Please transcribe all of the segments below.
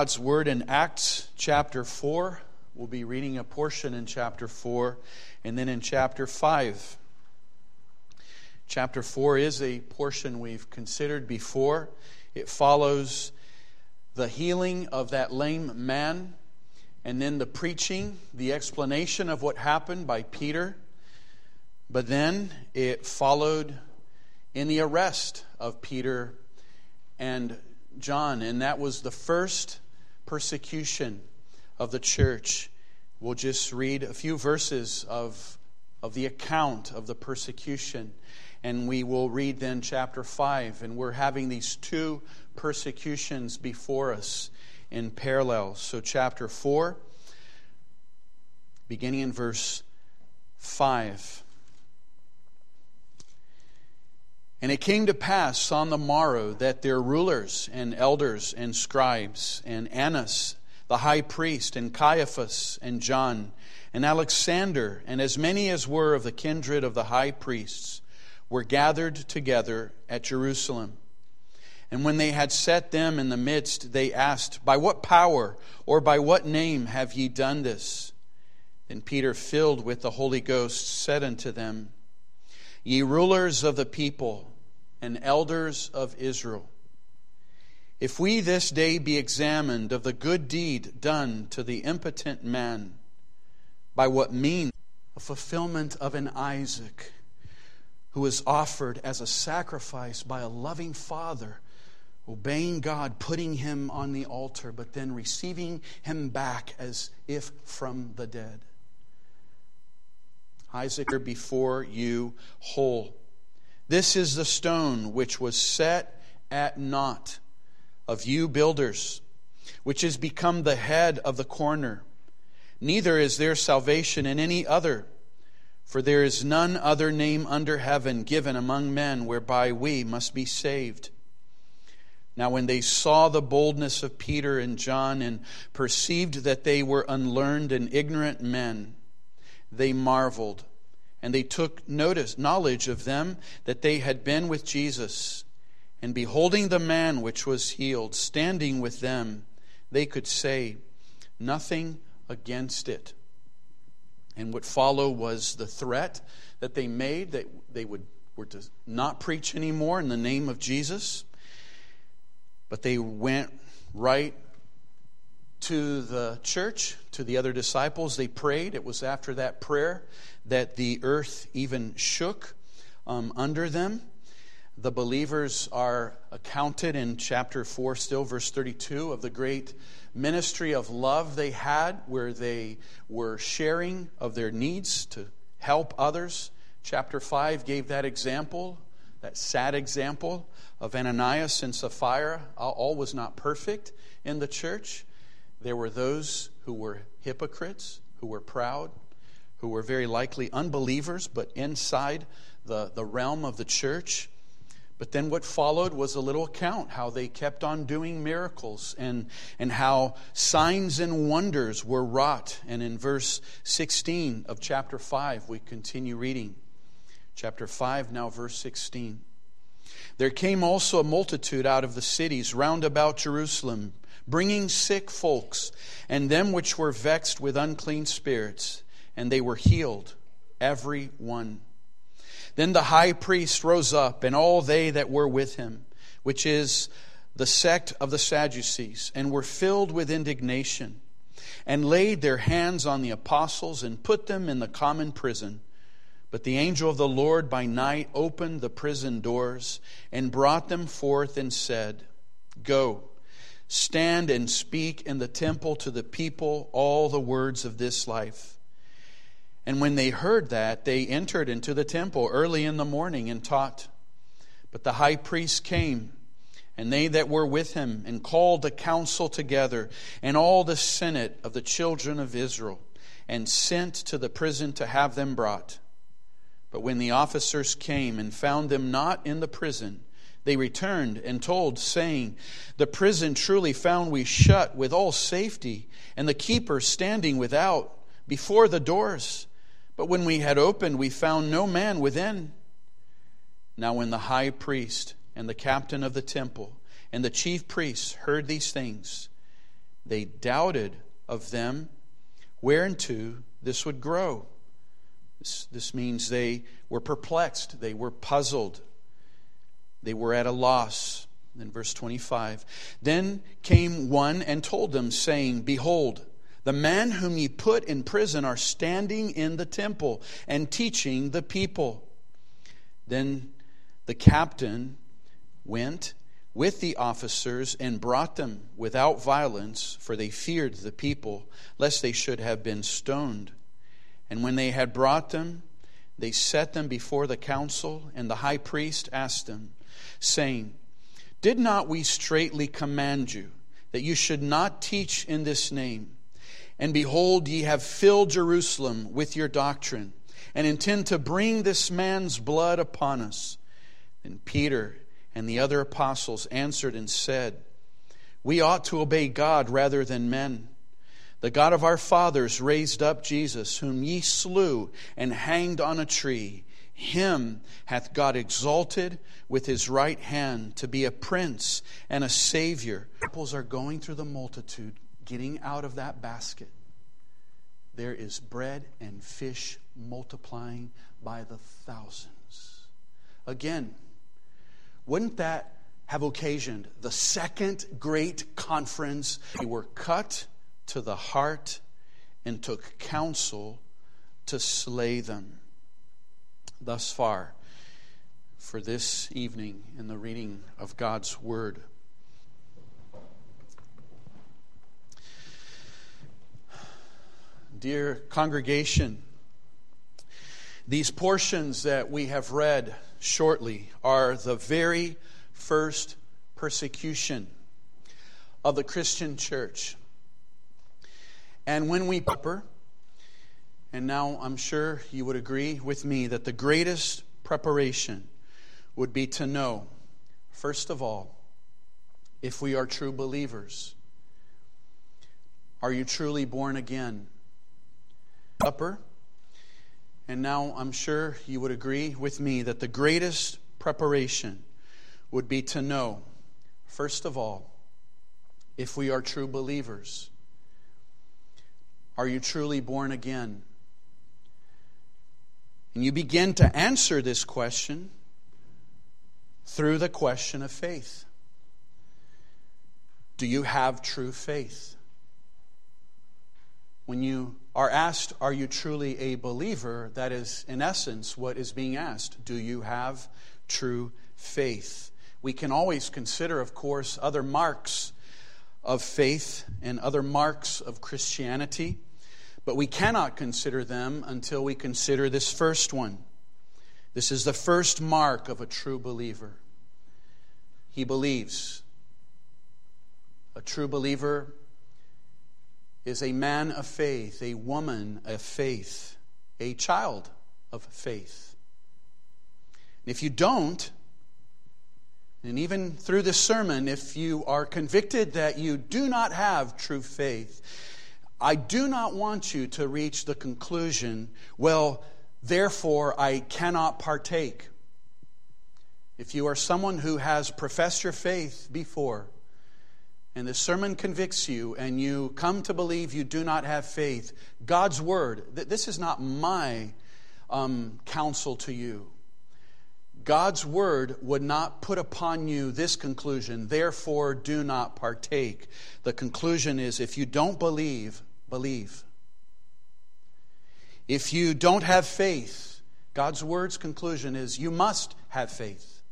God's Word in Acts chapter 4. We'll be reading a portion in chapter 4 and then in chapter 5. Chapter 4 is a portion we've considered before. It follows the healing of that lame man and then the preaching, the explanation of what happened by Peter. But then it followed in the arrest of Peter and John, and that was the first persecution of the church. We'll just read a few verses of, of the account of the persecution, and we will read then chapter 5. And we're having these two persecutions before us in parallel. So, chapter 4, beginning in verse 5. And it came to pass on the morrow that their rulers and elders and scribes and Annas, the high priest, and Caiaphas and John, and Alexander, and as many as were of the kindred of the high priests, were gathered together at Jerusalem. And when they had set them in the midst, they asked, By what power or by what name have ye done this? Then Peter, filled with the Holy Ghost, said unto them, Ye rulers of the people and elders of Israel, if we this day be examined of the good deed done to the impotent man, by what means? A fulfillment of an Isaac who was offered as a sacrifice by a loving father, obeying God, putting him on the altar, but then receiving him back as if from the dead. Isaac before you whole. This is the stone which was set at naught of you builders, which has become the head of the corner. Neither is there salvation in any other, for there is none other name under heaven given among men whereby we must be saved. Now, when they saw the boldness of Peter and John and perceived that they were unlearned and ignorant men, they marveled, and they took notice, knowledge of them that they had been with Jesus. And beholding the man which was healed, standing with them, they could say nothing against it. And what followed was the threat that they made that they would were to not preach anymore in the name of Jesus. But they went right to the church, to the other disciples. They prayed. It was after that prayer that the earth even shook um, under them. The believers are accounted in chapter 4, still, verse 32, of the great ministry of love they had, where they were sharing of their needs to help others. Chapter 5 gave that example, that sad example of Ananias and Sapphira. All was not perfect in the church. There were those who were hypocrites, who were proud, who were very likely unbelievers, but inside the, the realm of the church. But then what followed was a little account how they kept on doing miracles and, and how signs and wonders were wrought. And in verse 16 of chapter 5, we continue reading. Chapter 5, now verse 16. There came also a multitude out of the cities round about Jerusalem bringing sick folks, and them which were vexed with unclean spirits, and they were healed, every one. Then the high priest rose up, and all they that were with him, which is the sect of the Sadducees, and were filled with indignation, and laid their hands on the apostles, and put them in the common prison. But the angel of the Lord by night opened the prison doors, and brought them forth, and said, Go Stand and speak in the temple to the people all the words of this life. And when they heard that, they entered into the temple early in the morning and taught. But the high priest came, and they that were with him, and called the council together, and all the senate of the children of Israel, and sent to the prison to have them brought. But when the officers came and found them not in the prison, they returned and told, saying, The prison truly found we shut with all safety, and the keeper standing without before the doors. But when we had opened, we found no man within. Now, when the high priest and the captain of the temple and the chief priests heard these things, they doubted of them whereunto this would grow. This, this means they were perplexed, they were puzzled, they were at a loss. In verse 25 Then came one and told them, saying, Behold, the man whom ye put in prison are standing in the temple and teaching the people. Then the captain went with the officers and brought them without violence, for they feared the people, lest they should have been stoned. And when they had brought them, they set them before the council, and the high priest asked them, saying, Did not we straitly command you that you should not teach in this name? And behold, ye have filled Jerusalem with your doctrine, and intend to bring this man's blood upon us. And Peter and the other apostles answered and said, We ought to obey God rather than men. The God of our fathers raised up Jesus, whom ye slew and hanged on a tree. Him hath God exalted with his right hand to be a prince and a savior. Disciples are going through the multitude, getting out of that basket. There is bread and fish multiplying by the thousands. Again, wouldn't that have occasioned the second great conference? They were cut to the heart and took counsel to slay them. Thus far, for this evening in the reading of God's Word. Dear congregation, these portions that we have read shortly are the very first persecution of the Christian church. And when we upper, and now I'm sure you would agree with me that the greatest preparation would be to know, first of all, if we are true believers. Are you truly born again? Upper. And now I'm sure you would agree with me that the greatest preparation would be to know, first of all, if we are true believers. Are you truly born again? And you begin to answer this question through the question of faith. Do you have true faith? When you are asked, Are you truly a believer? that is, in essence, what is being asked. Do you have true faith? We can always consider, of course, other marks of faith and other marks of Christianity. But we cannot consider them until we consider this first one. This is the first mark of a true believer. He believes. A true believer is a man of faith, a woman of faith, a child of faith. And if you don't, and even through this sermon, if you are convicted that you do not have true faith, I do not want you to reach the conclusion, well, therefore I cannot partake. If you are someone who has professed your faith before, and the sermon convicts you, and you come to believe you do not have faith, God's word, this is not my um, counsel to you. God's word would not put upon you this conclusion, therefore do not partake. The conclusion is if you don't believe, believe. If you don't have faith, God's word's conclusion is you must have faith.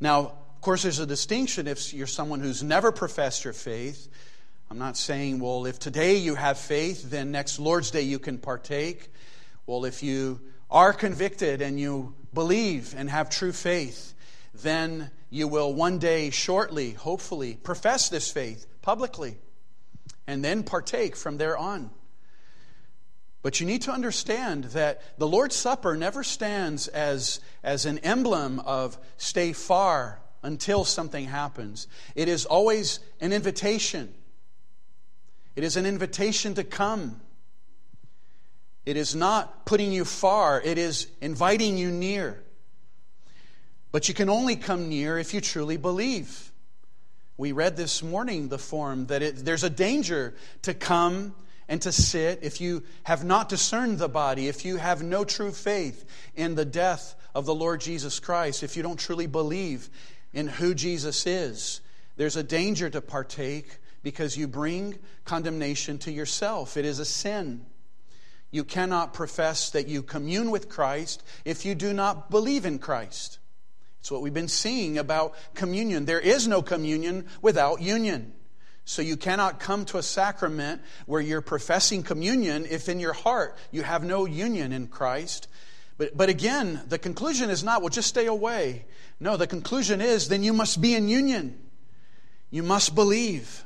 Now, of course, there's a distinction if you're someone who's never professed your faith. I'm not saying, well, if today you have faith, then next Lord's Day you can partake. Well, if you are convicted and you believe and have true faith, then you will one day, shortly, hopefully, profess this faith publicly and then partake from there on. But you need to understand that the Lord's Supper never stands as, as an emblem of stay far until something happens. It is always an invitation. It is an invitation to come. It is not putting you far, it is inviting you near. But you can only come near if you truly believe. We read this morning the form that it, there's a danger to come and to sit if you have not discerned the body, if you have no true faith in the death of the Lord Jesus Christ, if you don't truly believe in who Jesus is. There's a danger to partake because you bring condemnation to yourself. It is a sin. You cannot profess that you commune with Christ if you do not believe in Christ. It's what we've been seeing about communion. There is no communion without union. So you cannot come to a sacrament where you're professing communion if in your heart you have no union in Christ. But, but again, the conclusion is not, well, just stay away. No, the conclusion is, then you must be in union. You must believe.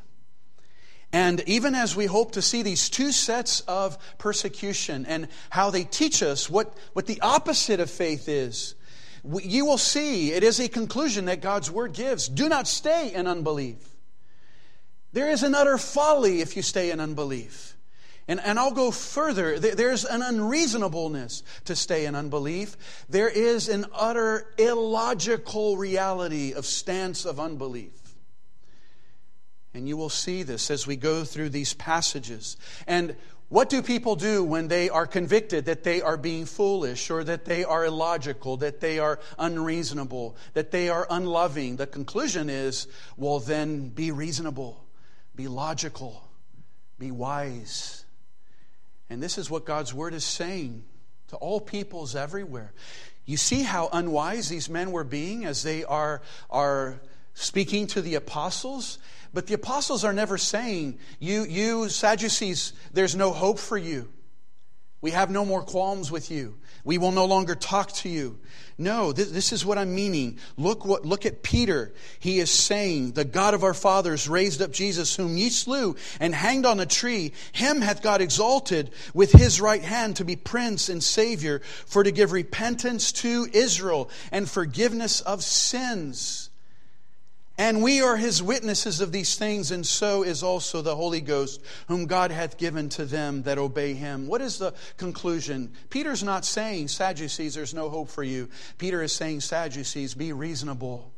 And even as we hope to see these two sets of persecution and how they teach us what, what the opposite of faith is, you will see it is a conclusion that God's word gives. Do not stay in unbelief. There is an utter folly if you stay in unbelief. And, and I'll go further. There's an unreasonableness to stay in unbelief. There is an utter illogical reality of stance of unbelief. And you will see this as we go through these passages. And what do people do when they are convicted that they are being foolish or that they are illogical, that they are unreasonable, that they are unloving? The conclusion is well, then be reasonable, be logical, be wise. And this is what God's word is saying to all peoples everywhere. You see how unwise these men were being as they are, are speaking to the apostles? But the apostles are never saying, you, you Sadducees, there's no hope for you. We have no more qualms with you. We will no longer talk to you. No, this, this, is what I'm meaning. Look what look at Peter. He is saying, The God of our fathers raised up Jesus, whom ye slew and hanged on a tree. Him hath God exalted with his right hand to be prince and savior, for to give repentance to Israel and forgiveness of sins. And we are his witnesses of these things, and so is also the Holy Ghost, whom God hath given to them that obey him. What is the conclusion? Peter's not saying, Sadducees, there's no hope for you. Peter is saying, Sadducees, be reasonable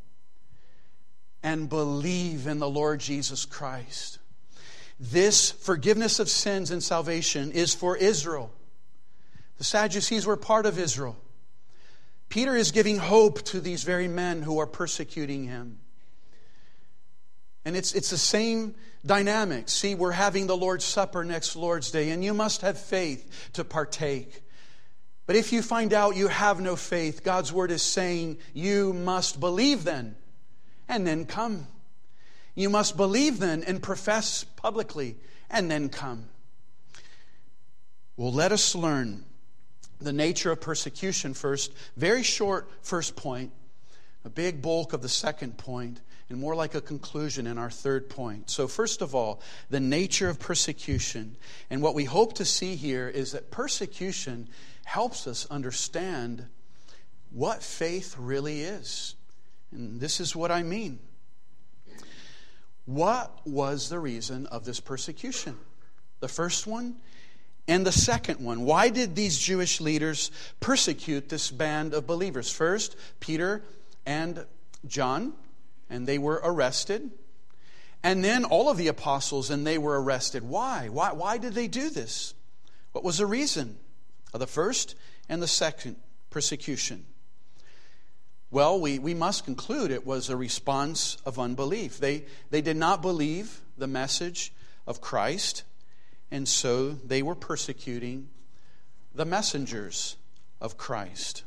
and believe in the Lord Jesus Christ. This forgiveness of sins and salvation is for Israel. The Sadducees were part of Israel. Peter is giving hope to these very men who are persecuting him. And it's, it's the same dynamic. See, we're having the Lord's Supper next Lord's Day, and you must have faith to partake. But if you find out you have no faith, God's word is saying you must believe then, and then come. You must believe then and profess publicly, and then come. Well, let us learn the nature of persecution first. Very short first point, a big bulk of the second point and more like a conclusion in our third point. So, first of all, the nature of persecution. And what we hope to see here is that persecution helps us understand what faith really is. And this is what I mean. What was the reason of this persecution? The first one and the second one. Why did these Jewish leaders persecute this band of believers? First, Peter and John and they were arrested. And then all of the apostles and they were arrested. Why? Why, why did they do this? What was the reason of the first and the second persecution? Well, we, we must conclude it was a response of unbelief. They, they did not believe the message of Christ, and so they were persecuting the messengers of Christ.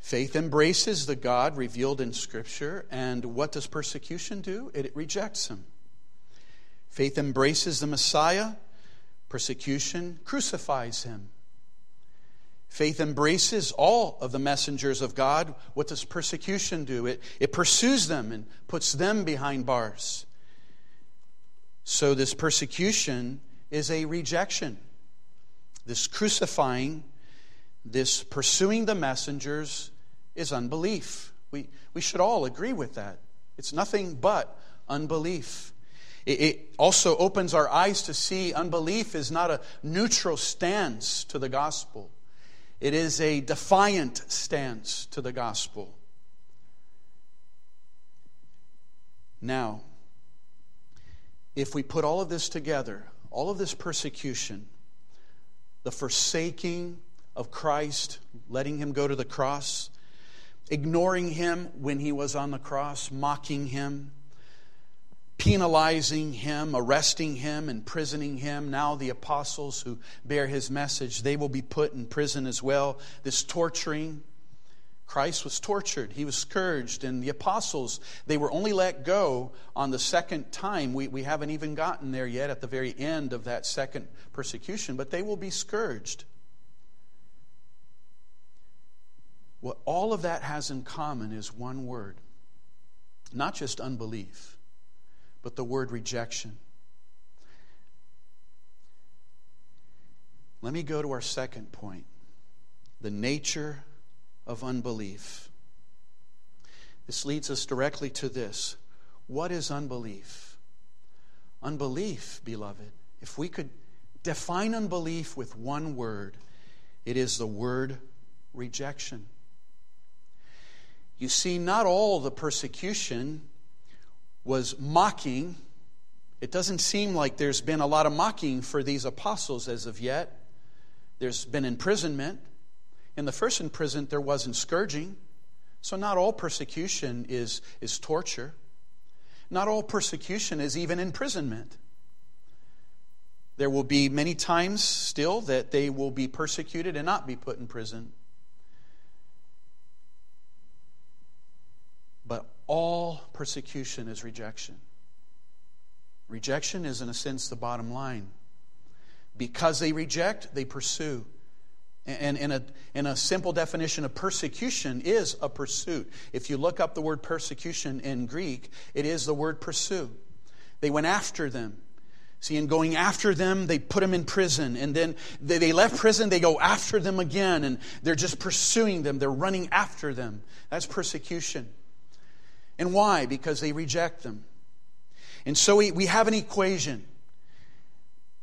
Faith embraces the God revealed in Scripture, and what does persecution do? It rejects him. Faith embraces the Messiah, persecution crucifies him. Faith embraces all of the messengers of God. What does persecution do? It, it pursues them and puts them behind bars. So, this persecution is a rejection. This crucifying, this pursuing the messengers, is unbelief. We, we should all agree with that. It's nothing but unbelief. It, it also opens our eyes to see unbelief is not a neutral stance to the gospel, it is a defiant stance to the gospel. Now, if we put all of this together, all of this persecution, the forsaking of Christ, letting him go to the cross, ignoring him when he was on the cross, mocking him, penalizing him, arresting him, imprisoning him. Now, the apostles who bear his message, they will be put in prison as well. This torturing. Christ was tortured, he was scourged, and the apostles, they were only let go on the second time. We, we haven't even gotten there yet at the very end of that second persecution, but they will be scourged. What all of that has in common is one word not just unbelief, but the word rejection. Let me go to our second point the nature of unbelief. This leads us directly to this. What is unbelief? Unbelief, beloved, if we could define unbelief with one word, it is the word rejection. You see, not all the persecution was mocking. It doesn't seem like there's been a lot of mocking for these apostles as of yet. There's been imprisonment. In the first imprisonment, there wasn't scourging. So, not all persecution is, is torture. Not all persecution is even imprisonment. There will be many times still that they will be persecuted and not be put in prison. But all persecution is rejection. Rejection is, in a sense, the bottom line. Because they reject, they pursue. And in a, a simple definition of persecution is a pursuit. If you look up the word persecution in Greek, it is the word pursue. They went after them. See, in going after them, they put them in prison. And then they, they left prison, they go after them again. And they're just pursuing them, they're running after them. That's persecution. And why? Because they reject them. And so we, we have an equation.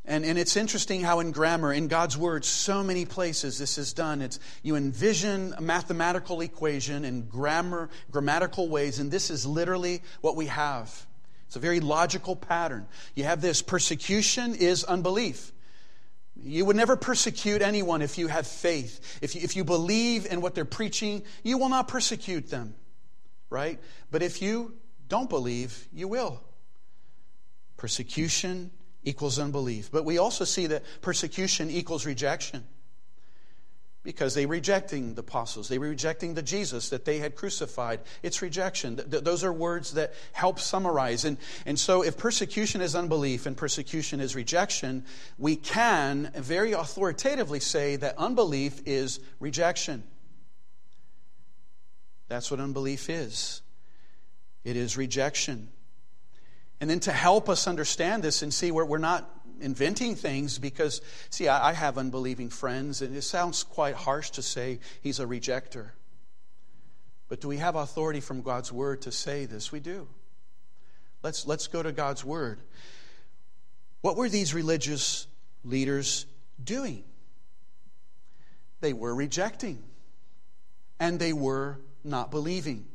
And, and it's interesting how in grammar, in God's Word, so many places this is done. It's, you envision a mathematical equation in grammar, grammatical ways, and this is literally what we have. It's a very logical pattern. You have this persecution is unbelief. You would never persecute anyone if you have faith. If you, if you believe in what they're preaching, you will not persecute them right? But if you don't believe, you will. Persecution equals unbelief. But we also see that persecution equals rejection because they were rejecting the apostles they were rejecting the jesus that they had crucified it's rejection Th- those are words that help summarize and, and so if persecution is unbelief and persecution is rejection we can very authoritatively say that unbelief is rejection that's what unbelief is it is rejection. And then to help us understand this and see where we're not inventing things because, see, I, have unbelieving friends, and it sounds quite harsh to say he's a rejecter. But do we have authority from God's word to say this? We do. Let's, let's go to God's word. What were these religious leaders doing? They were rejecting, and they were not believing.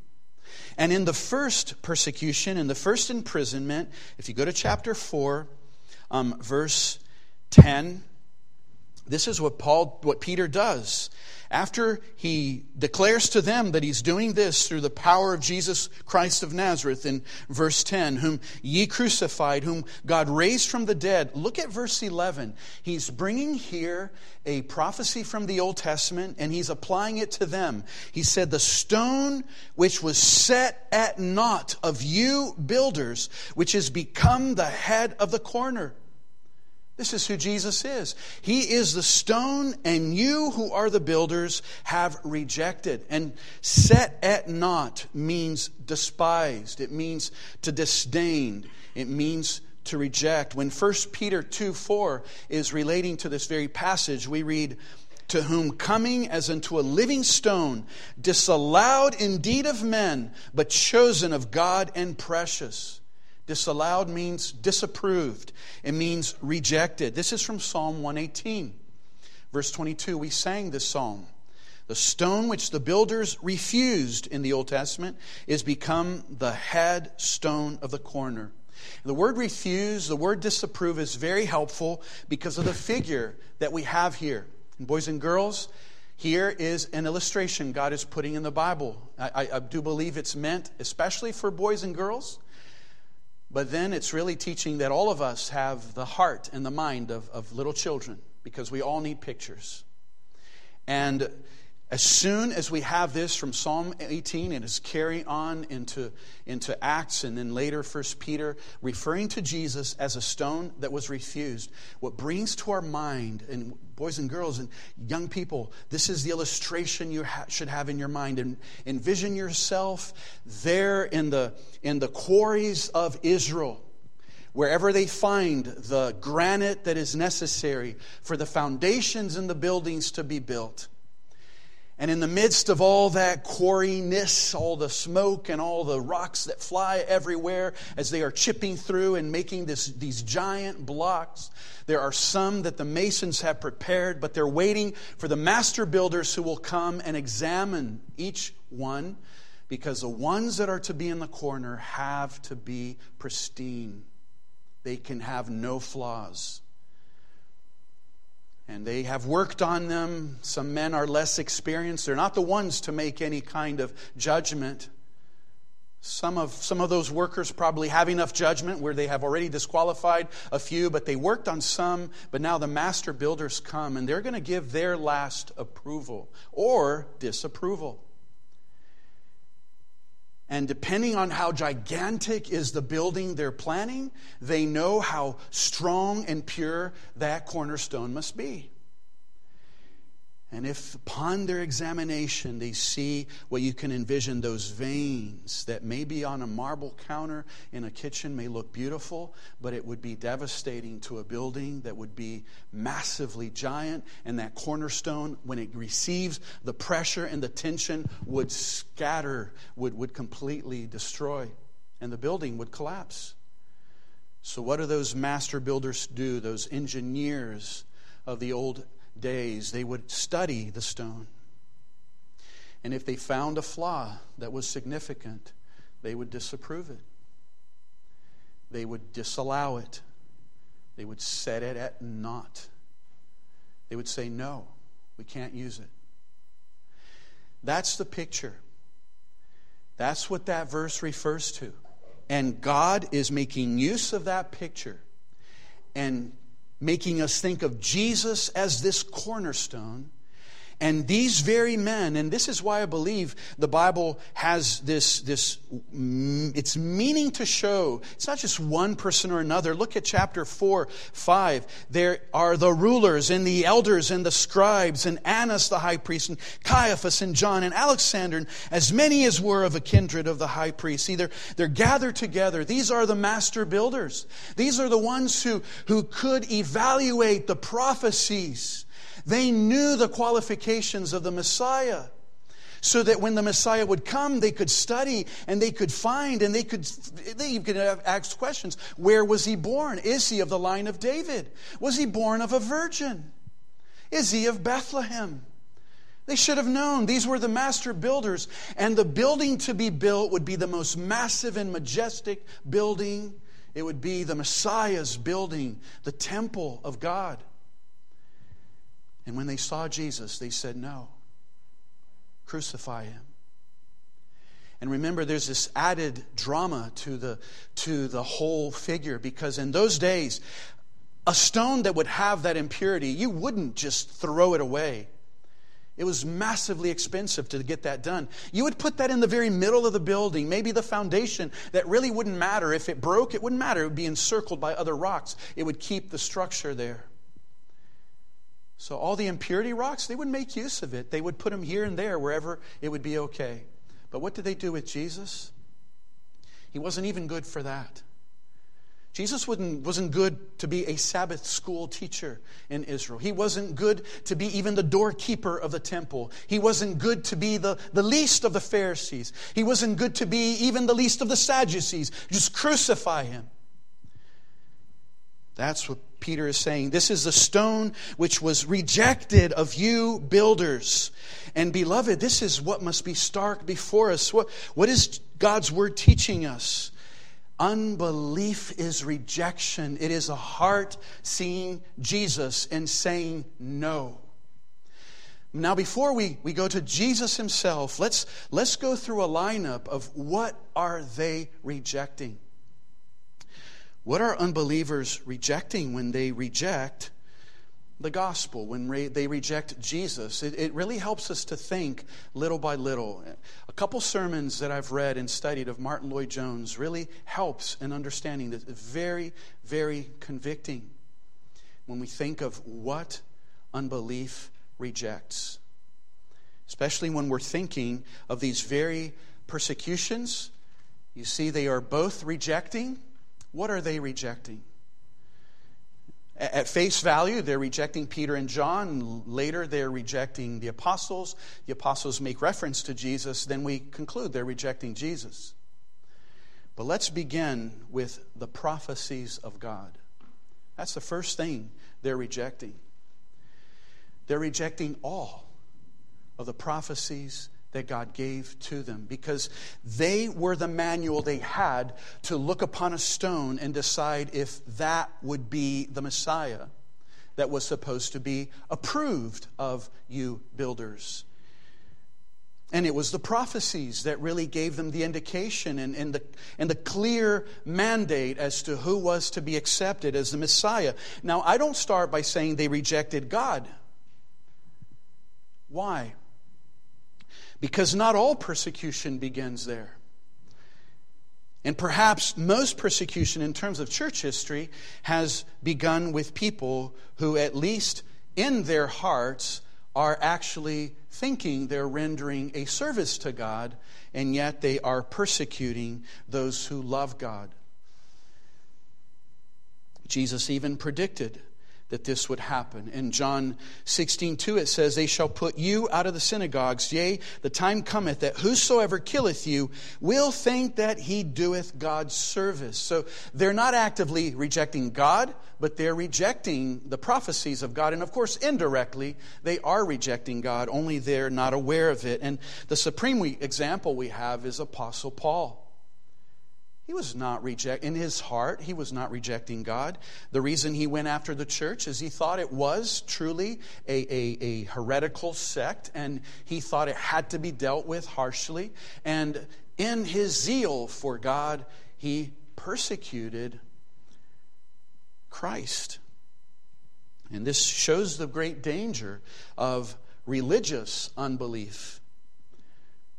And in the first persecution, in the first imprisonment, if you go to chapter 4, um, verse 10, this is what Paul, what Peter does. After he declares to them that he's doing this through the power of Jesus Christ of Nazareth in verse 10, whom ye crucified, whom God raised from the dead. Look at verse 11. He's bringing here a prophecy from the Old Testament and he's applying it to them. He said, The stone which was set at naught of you builders, which has become the head of the corner. This is who Jesus is. He is the stone, and you who are the builders have rejected. And set at naught means despised, it means to disdain, it means to reject. When 1 Peter 2 4 is relating to this very passage, we read, to whom coming as unto a living stone, disallowed indeed of men, but chosen of God and precious. Disallowed means disapproved, it means rejected. This is from Psalm 118, verse 22. We sang this psalm. The stone which the builders refused in the Old Testament is become the head stone of the corner. The word refuse, the word disapprove is very helpful because of the figure that we have here. And boys and girls, here is an illustration God is putting in the Bible. I, I, do believe it's meant especially for boys and girls, but then it's really teaching that all of us have the heart and the mind of, of little children because we all need pictures. And as soon as we have this from Psalm 18 and is carry on into, into Acts and then later 1 Peter, referring to Jesus as a stone that was refused, what brings to our mind, and boys and girls and young people, this is the illustration you ha- should have in your mind. And envision yourself there in the, in the quarries of Israel wherever they find the granite that is necessary for the foundations and the buildings to be built. And in the midst of all that quarryness, all the smoke and all the rocks that fly everywhere as they are chipping through and making this, these giant blocks, there are some that the masons have prepared, but they're waiting for the master builders who will come and examine each one because the ones that are to be in the corner have to be pristine. They can have no flaws and they have worked on them. Some men are less experienced. They're not the ones to make any kind of judgment. Some of, some of those workers probably have enough judgment where they have already disqualified a few, but they worked on some, but now the master builders come and they're going to give their last approval or disapproval. And depending on how gigantic is the building they're planning, they know how strong and pure that cornerstone must be. And if upon their examination they see what you can envision, those veins that may be on a marble counter in a kitchen may look beautiful, but it would be devastating to a building that would be massively giant. And that cornerstone, when it receives the pressure and the tension, would scatter, would, would completely destroy, and the building would collapse. So, what do those master builders do, those engineers of the old days, they would study the stone. And if they found a flaw that was significant, they would disapprove it. They would disallow it. They would set it at naught. They would say, no, we can't use it. That's the picture. That's what that verse refers to. And God is making use of that picture and making us think of Jesus as this cornerstone. And these very men, and this is why I believe the Bible has this, this, it's meaning to show. It's not just one person or another. Look at chapter 4, 5. There are the rulers and the elders and the scribes and Annas the high priest and Caiaphas and John and Alexander and as many as were of a kindred of the high priest. See, they're, they're gathered together. These are the master builders. These are the ones who, who could evaluate the prophecies they knew the qualifications of the Messiah so that when the Messiah would come, they could study and they could find and they could, they could ask questions. Where was he born? Is he of the line of David? Was he born of a virgin? Is he of Bethlehem? They should have known. These were the master builders, and the building to be built would be the most massive and majestic building. It would be the Messiah's building, the temple of God. And when they saw Jesus, they said, No, crucify him. And remember, there's this added drama to the, to the whole figure because in those days, a stone that would have that impurity, you wouldn't just throw it away. It was massively expensive to get that done. You would put that in the very middle of the building, maybe the foundation that really wouldn't matter. If it broke, it wouldn't matter. It would be encircled by other rocks, it would keep the structure there. So, all the impurity rocks, they would make use of it. They would put them here and there wherever it would be okay. But what did they do with Jesus? He wasn't even good for that. Jesus wasn't, good to be a Sabbath school teacher in Israel. He wasn't good to be even the doorkeeper of the temple. He wasn't good to be the, the least of the Pharisees. He wasn't good to be even the least of the Sadducees. Just crucify him. That's what Peter is saying. This is the stone which was rejected of you builders. And beloved, this is what must be stark before us. What, what is God's word teaching us? Unbelief is rejection. It is a heart seeing Jesus and saying no. Now, before we, we go to Jesus himself, let's, let's go through a lineup of what are they rejecting. What are unbelievers rejecting when they reject the gospel, when re- they reject Jesus? It, it really helps us to think little by little. A couple sermons that I've read and studied of Martyn Lloyd-Jones really helps in understanding this. Very, very convicting when we think of what unbelief rejects. Especially when we're thinking of these very persecutions. You see, they are both rejecting what are they rejecting? At face value, they're rejecting Peter and John. Later, they're rejecting the apostles. The apostles make reference to Jesus. Then we conclude they're rejecting Jesus. But let's begin with the prophecies of God. That's the first thing they're rejecting. They're rejecting all of the prophecies that God gave to them because they were the manual they had to look upon a stone and decide if that would be the Messiah that was supposed to be approved of you builders. And it was the prophecies that really gave them the indication and, and, the, and the clear mandate as to who was to be accepted as the Messiah. Now, I don't start by saying they rejected God. Why? Because not all persecution begins there. And perhaps most persecution in terms of church history has begun with people who, at least in their hearts, are actually thinking they're rendering a service to God, and yet they are persecuting those who love God. Jesus even predicted that this would happen. In John 16, 2, it says, They shall put you out of the synagogues. Yea, the time cometh that whosoever killeth you will think that he doeth God's service. So they're not actively rejecting God, but they're rejecting the prophecies of God. And of course, indirectly, they are rejecting God, only they're not aware of it. And the supreme example we have is Apostle Paul. He was not reject in his heart, he was not rejecting God. The reason he went after the church is he thought it was truly a, a, a heretical sect and he thought it had to be dealt with harshly. And in his zeal for God, he persecuted Christ. And this shows the great danger of religious unbelief.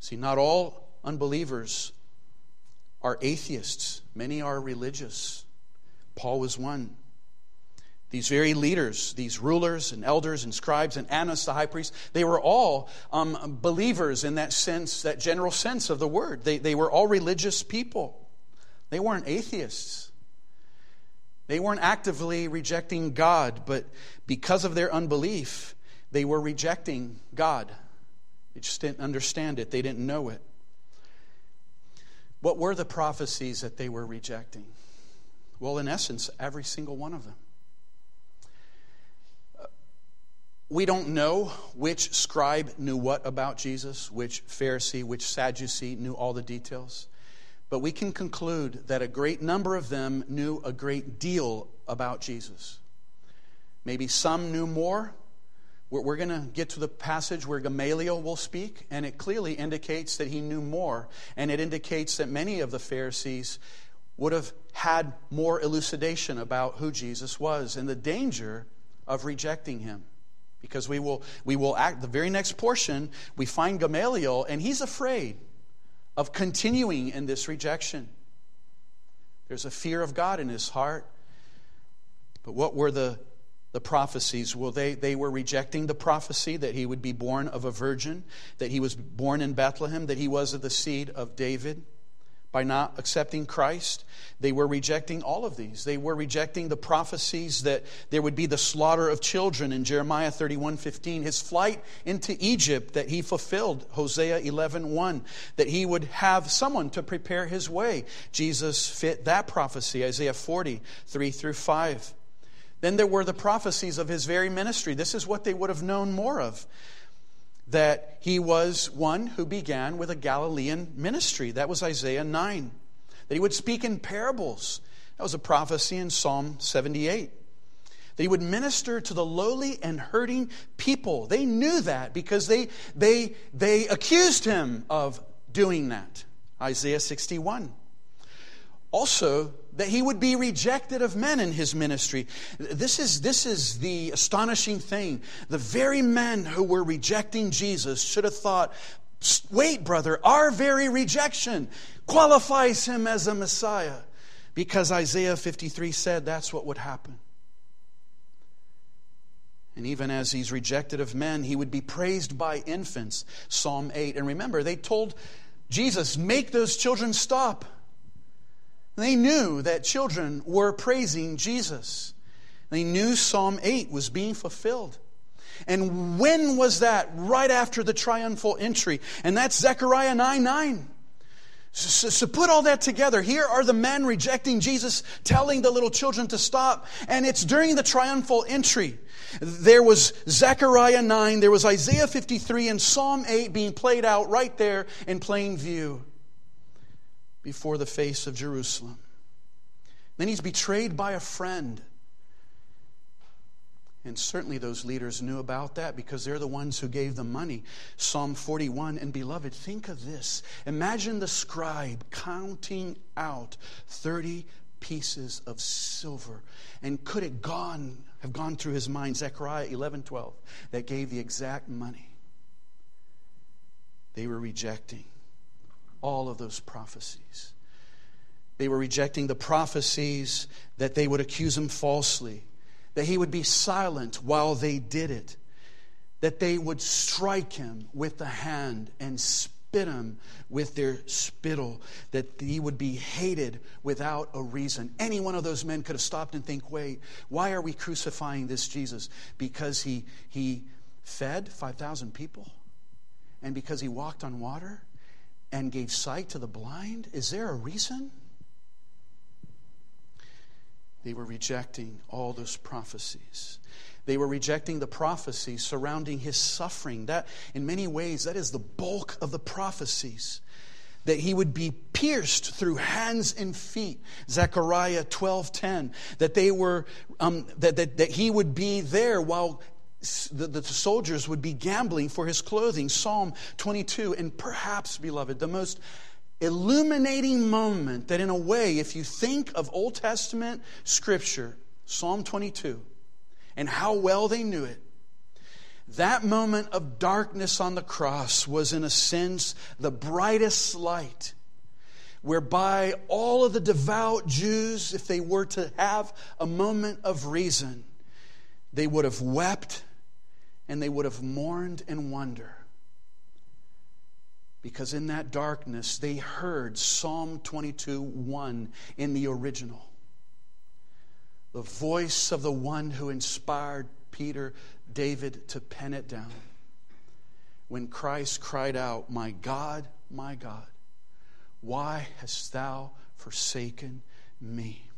See, not all unbelievers are atheists, many are religious. Paul was one. These very leaders, these rulers and elders and scribes and Annas the high priest, they were all um, believers in that sense, that general sense of the word. They, they were all religious people. They weren't atheists. They weren't actively rejecting God, but because of their unbelief, they were rejecting God. They just didn't understand it, they didn't know it. What were the prophecies that they were rejecting? Well, in essence, every single one of them. Uh, we don't know which scribe knew what about Jesus, which Pharisee, which Sadducee knew all the details. But we can conclude that a great number of them knew a great deal about Jesus. Maybe some knew more, we're going to get to the passage where Gamaliel will speak, and it clearly indicates that he knew more. And it indicates that many of the Pharisees would have had more elucidation about who Jesus was and the danger of rejecting him. Because we will, we will act, the very next portion, we find Gamaliel, and he's afraid of continuing in this rejection. There's a fear of God in his heart. But what were the the prophecies. Well, they, they were rejecting the prophecy that he would be born of a virgin, that he was born in Bethlehem, that he was of the seed of David. By not accepting Christ, they were rejecting all of these. They were rejecting the prophecies that there would be the slaughter of children in Jeremiah 31 15, his flight into Egypt that he fulfilled, Hosea 11 1, that he would have someone to prepare his way. Jesus fit that prophecy, Isaiah 40 3 through 5. Then there were the prophecies of his very ministry. This is what they would have known more of that he was one who began with a Galilean ministry. That was Isaiah 9. That he would speak in parables. That was a prophecy in Psalm 78. That he would minister to the lowly and hurting people. They knew that because they, they, they accused him of doing that. Isaiah 61. Also, that he would be rejected of men in his ministry. This is, this is the astonishing thing. The very men who were rejecting Jesus should have thought, wait, brother, our very rejection qualifies him as a Messiah. Because Isaiah 53 said that's what would happen. And even as he's rejected of men, he would be praised by infants. Psalm 8. And remember, they told Jesus, make those children stop. They knew that children were praising Jesus. They knew Psalm 8 was being fulfilled. And when was that? Right after the triumphal entry. And that's Zechariah 9 9. So, so, put all that together. Here are the men rejecting Jesus, telling the little children to stop. And it's during the triumphal entry. There was Zechariah 9, there was Isaiah 53, and Psalm 8 being played out right there in plain view before the face of Jerusalem. Then he's betrayed by a friend. And certainly those leaders knew about that because they're the ones who gave the money. Psalm 41. And beloved, think of this. Imagine the scribe counting out 30 pieces of silver. And could it gone have gone through his mind, Zechariah 11 12, that gave the exact money? They were rejecting all of those prophecies. They were rejecting the prophecies that they would accuse him falsely, that he would be silent while they did it, that they would strike him with the hand and spit him with their spittle, that he would be hated without a reason. Any one of those men could have stopped and think, wait, why are we crucifying this Jesus? Because he, he fed 5,000 people? And because he walked on water? And gave sight to the blind? Is there a reason? They were rejecting all those prophecies. They were rejecting the prophecies surrounding his suffering. That, in many ways, that is the bulk of the prophecies. That he would be pierced through hands and feet. Zechariah 12:10. That they were um, that, that, that he would be there while the, the soldiers would be gambling for his clothing. Psalm 22. And perhaps, beloved, the most illuminating moment that, in a way, if you think of Old Testament scripture, Psalm 22, and how well they knew it, that moment of darkness on the cross was, in a sense, the brightest light whereby all of the devout Jews, if they were to have a moment of reason, they would have wept and they would have mourned and wondered. Because in that darkness, they heard Psalm 22 1 in the original. The voice of the one who inspired Peter, David to pen it down. When Christ cried out, My God, my God, why hast thou forsaken me?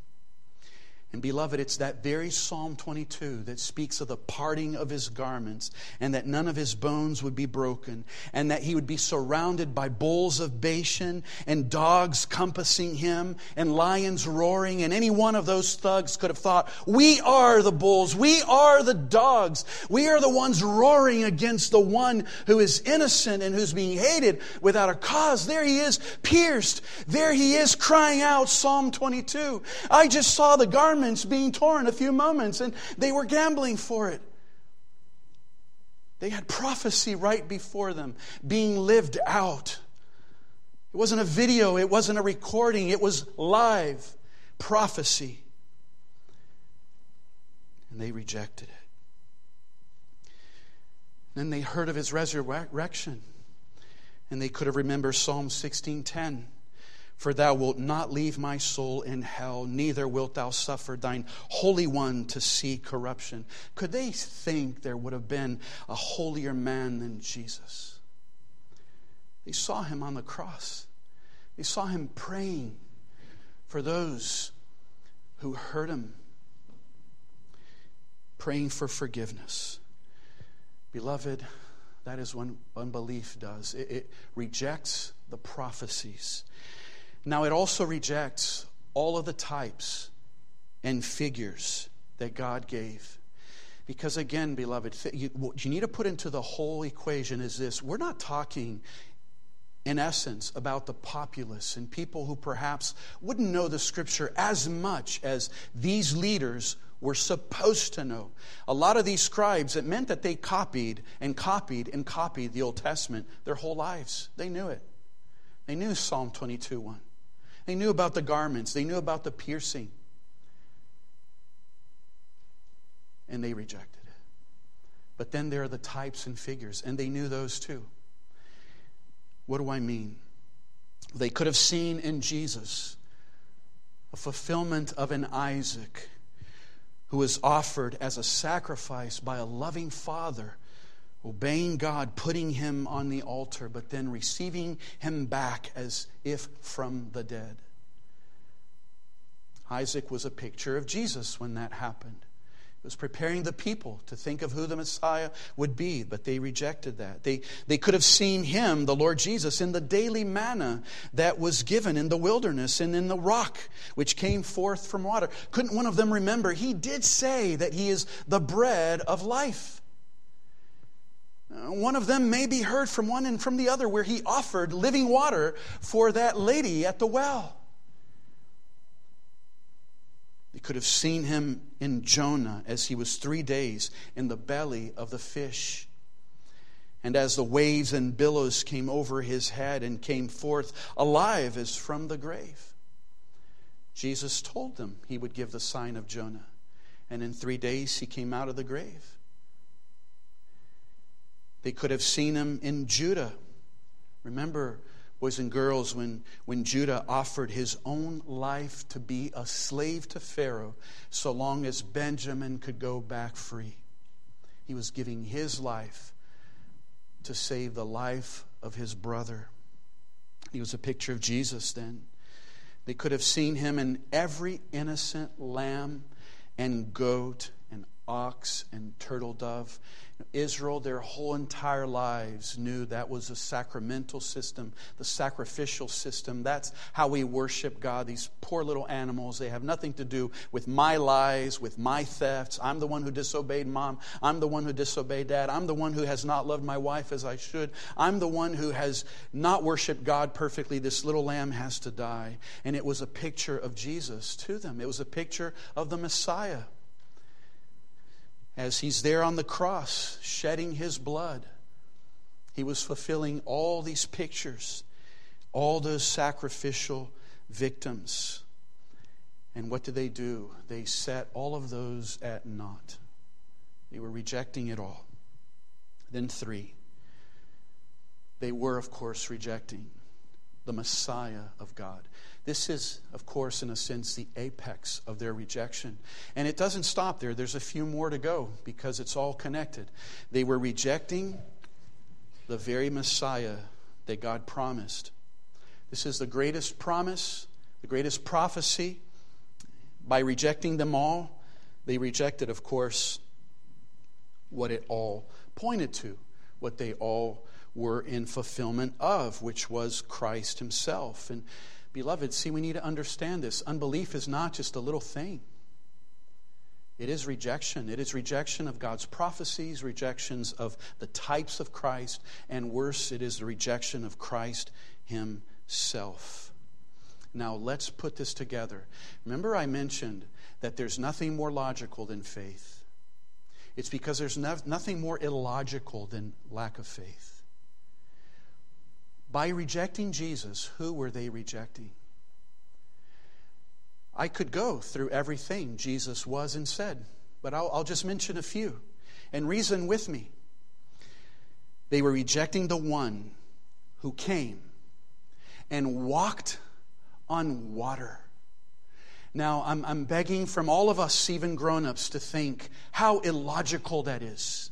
And beloved, it's that very Psalm 22 that speaks of the parting of his garments and that none of his bones would be broken and that he would be surrounded by bulls of Bashan and dogs compassing him and lions roaring. And any one of those thugs could have thought, We are the bulls. We are the dogs. We are the ones roaring against the one who is innocent and who's being hated without a cause. There he is, pierced. There he is, crying out, Psalm 22. I just saw the garment garments being torn a few moments, and they were gambling for it. They had prophecy right before them being lived out. It wasn't a video, it wasn't a recording, it was live prophecy. And they rejected it. Then they heard of his resurrection, and they could have remembered Psalm 16:10. For thou wilt not leave my soul in hell, neither wilt thou suffer thine Holy One to see corruption. Could they think there would have been a holier man than Jesus? They saw him on the cross, they saw him praying for those who hurt him. praying for forgiveness. Beloved, that is what unbelief does it, it rejects the prophecies. Now, it also rejects all of the types and figures that God gave. Because again, beloved, you, what you need to put into the whole equation is this we're not talking in essence, about the populace and people who perhaps wouldn't know the scripture as much as these leaders were supposed to know. A lot of these scribes, it meant that they copied and copied and copied the Old Testament their whole lives. They knew it. They knew Psalm 22 1. They knew about the garments, they knew about the piercing. And they rejected it. But then there are the types and figures, and they knew those too. What do I mean? They could have seen in Jesus a fulfillment of an Isaac who was offered as a sacrifice by a loving father, obeying God, putting him on the altar, but then receiving him back as if from the dead. Isaac was a picture of Jesus when that happened It was preparing the people to think of who the Messiah would be, but they rejected that. They, they could have seen him, the Lord Jesus, in the daily manna that was given in the wilderness and in the rock which came forth from water. Couldn't one of them remember? He did say that he is the bread of life. Uh, one of them may be heard from one and from the other, where he offered living water for that lady at the well. They could have seen him in Jonah as he was three days in the belly of the fish. And as the waves and billows came over his head and came forth alive as from the grave. Jesus told them he would give the sign of Jonah. And in three days he came out of the grave. They could have seen him in Judah. Remember, boys and girls, when, when Judah offered his own life to be a slave to Pharaoh so long as Benjamin could go back free. He was giving his life to save the life of his brother. He was a picture of Jesus then. They could have seen him in every innocent lamb and goat ox and turtle dove Israel, their whole entire lives, knew that was a sacramental system, the sacrificial system. That's how we worship God. These poor little animals, they have nothing to do with my lies, with my thefts. I'm the one who disobeyed mom. I'm the one who disobeyed dad. I'm the one who has not loved my wife as I should. I'm the one who has not worshiped God perfectly. This little lamb has to die. And it was a picture of Jesus to them, it was a picture of the Messiah as he's there on the cross shedding his blood. He was fulfilling all these pictures, all those sacrificial victims. And what did they do? They set all of those at naught. They were rejecting it all. Then, three, they were, of course, rejecting the Messiah of God. This is, of course, in a sense, the apex of their rejection. And it doesn't stop there. There's a few more to go because it's all connected. They were rejecting the very Messiah that God promised. This is the greatest promise, the greatest prophecy. By rejecting them all, they rejected, of course, what it all pointed to, what they all were in fulfillment of, which was Christ Himself. And Beloved, see, we need to understand this. Unbelief is not just a little thing. It is rejection. It is rejection of God's prophecies, rejections of the types of Christ, and worse, it is the rejection of Christ Himself. Now, let's put this together. Remember, I mentioned that there's nothing more logical than faith. It's because there's no, nothing more illogical than lack of faith. By rejecting Jesus, who were they rejecting? I could go through everything Jesus was and said, but I'll, I'll, just mention a few and reason with me. They were rejecting the one who came and walked on water. Now, I'm, I'm begging from all of us, even grown ups, to think how illogical that is.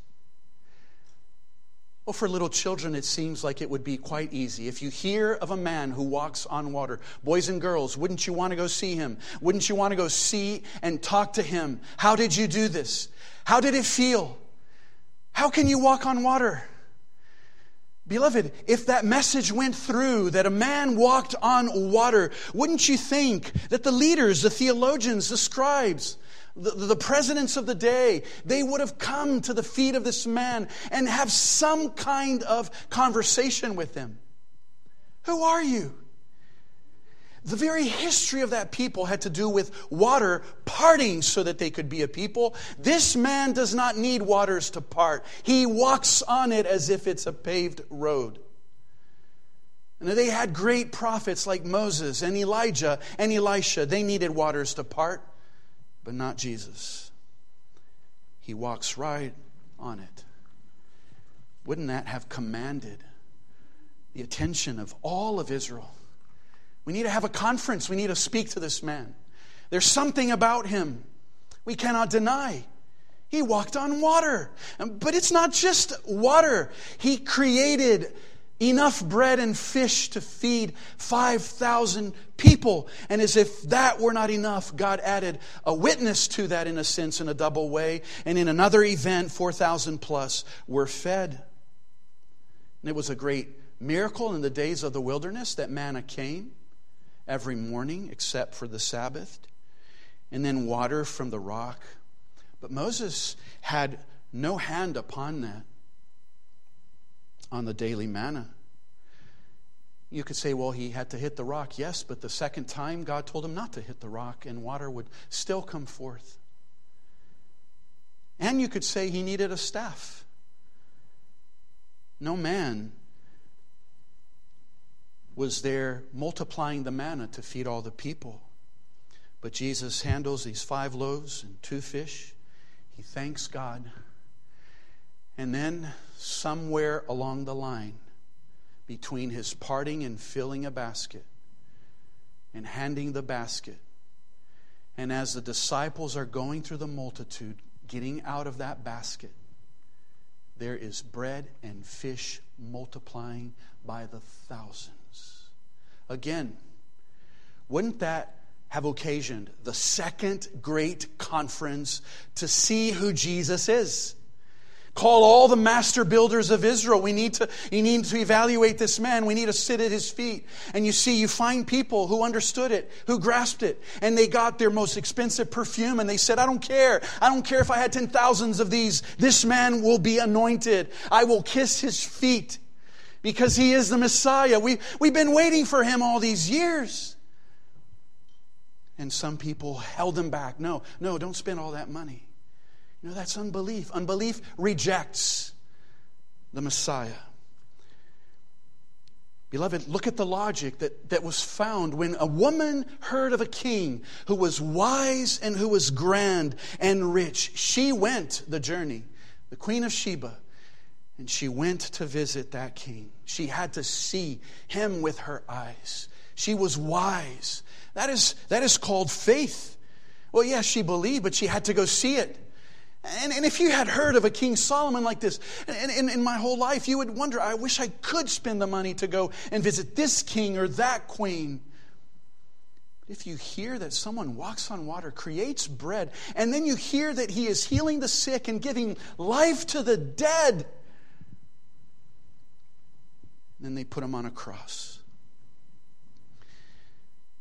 Well, for little children, it seems like it would be quite easy. If you hear of a man who walks on water, boys and girls, wouldn't you want to go see him? Wouldn't you want to go see and talk to him? How did you do this? How did it feel? How can you walk on water? Beloved, if that message went through that a man walked on water, wouldn't you think that the leaders, the theologians, the scribes, the, the presidents of the day, they would have come to the feet of this man and have some kind of conversation with him. Who are you? The very history of that people had to do with water parting so that they could be a people. This man does not need waters to part. He walks on it as if it's a paved road. And they had great prophets like Moses and Elijah and Elisha. They needed waters to part but not Jesus. He walks right on it. Wouldn't that have commanded the attention of all of Israel? We need to have a conference. We need to speak to this man. There's something about him we cannot deny. He walked on water. But it's not just water, he created enough bread and fish to feed 5,000 people. And as if that were not enough, God added a witness to that in a sense, in a double way. And in another event, 4,000 plus were fed. And it was a great miracle in the days of the wilderness that manna came every morning except for the Sabbath, and then water from the rock. But Moses had no hand upon that on the daily manna. You could say, well, he had to hit the rock. Yes, but the second time, God told him not to hit the rock, and water would still come forth. And you could say he needed a staff. No man was there multiplying the manna to feed all the people. But Jesus handles these five loaves and two fish. He thanks God. And then somewhere along the line, between his parting and filling a basket and handing the basket, and as the disciples are going through the multitude, getting out of that basket, there is bread and fish multiplying by the thousands. Again, wouldn't that have occasioned the second great conference to see who Jesus is? Call all the master builders of Israel. We need to, you need to evaluate this man. We need to sit at his feet. And you see, you find people who understood it, who grasped it, and they got their most expensive perfume and they said, I don't care. I don't care if I had ten thousands of these. This man will be anointed. I will kiss his feet because he is the Messiah. We, we've been waiting for him all these years. And some people held him back. No, no, don't spend all that money. Know, that's unbelief. Unbelief rejects the Messiah. Beloved, look at the logic that, that was found when a woman heard of a king who was wise and who was grand and rich. She went the journey, the Queen of Sheba, and she went to visit that king. She had to see him with her eyes. She was wise. That is, that is called faith. Well, yes, she believed, but she had to go see it. And, and if you had heard of a King Solomon like this, and in my whole life, you would wonder, I wish I could spend the money to go and visit this king or that queen. But if you hear that someone walks on water, creates bread, and then you hear that he is healing the sick and giving life to the dead, then they put him on a cross.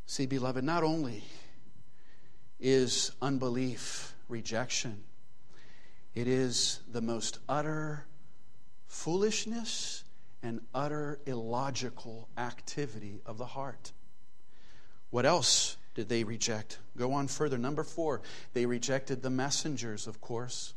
See, beloved, not only is unbelief rejection, it is the most utter foolishness and utter illogical activity of the heart. What else did they reject? Go on further. Number four, they rejected the messengers, of course.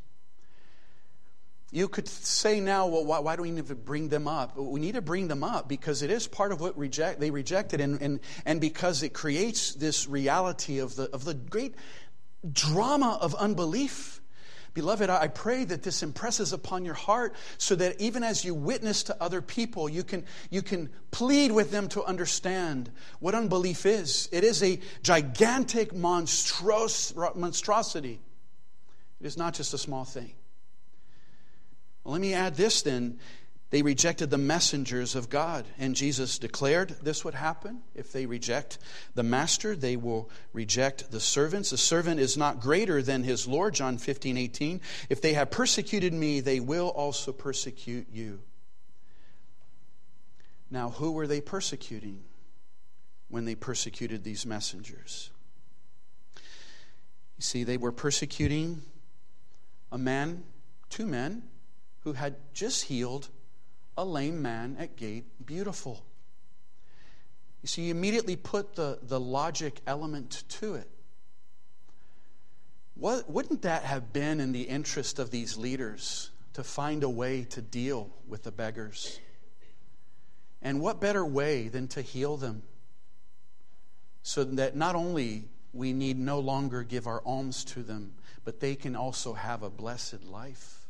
You could say now, well, why, why, do we need to bring them up? We need to bring them up because it is part of what reject, they rejected, and, and, and because it creates this reality of the, of the great drama of unbelief Beloved, I pray that this impresses upon your heart so that even as you witness to other people, you can, you can plead with them to understand what unbelief is. It is a gigantic monstros, monstrosity, it is not just a small thing. Well, let me add this then They rejected the messengers of God. And Jesus declared this would happen. If they reject the master, they will reject the servants. The servant is not greater than his Lord, John 15, 18. If they have persecuted me, they will also persecute you. Now, who were they persecuting when they persecuted these messengers? You see, they were persecuting a man, two men, who had just healed a lame man at gate beautiful. You see, you immediately put the, the logic element to it. What, wouldn't that have been in the interest of these leaders to find a way to deal with the beggars? And what better way than to heal them so that not only we need no longer give our alms to them, but they can also have a blessed life?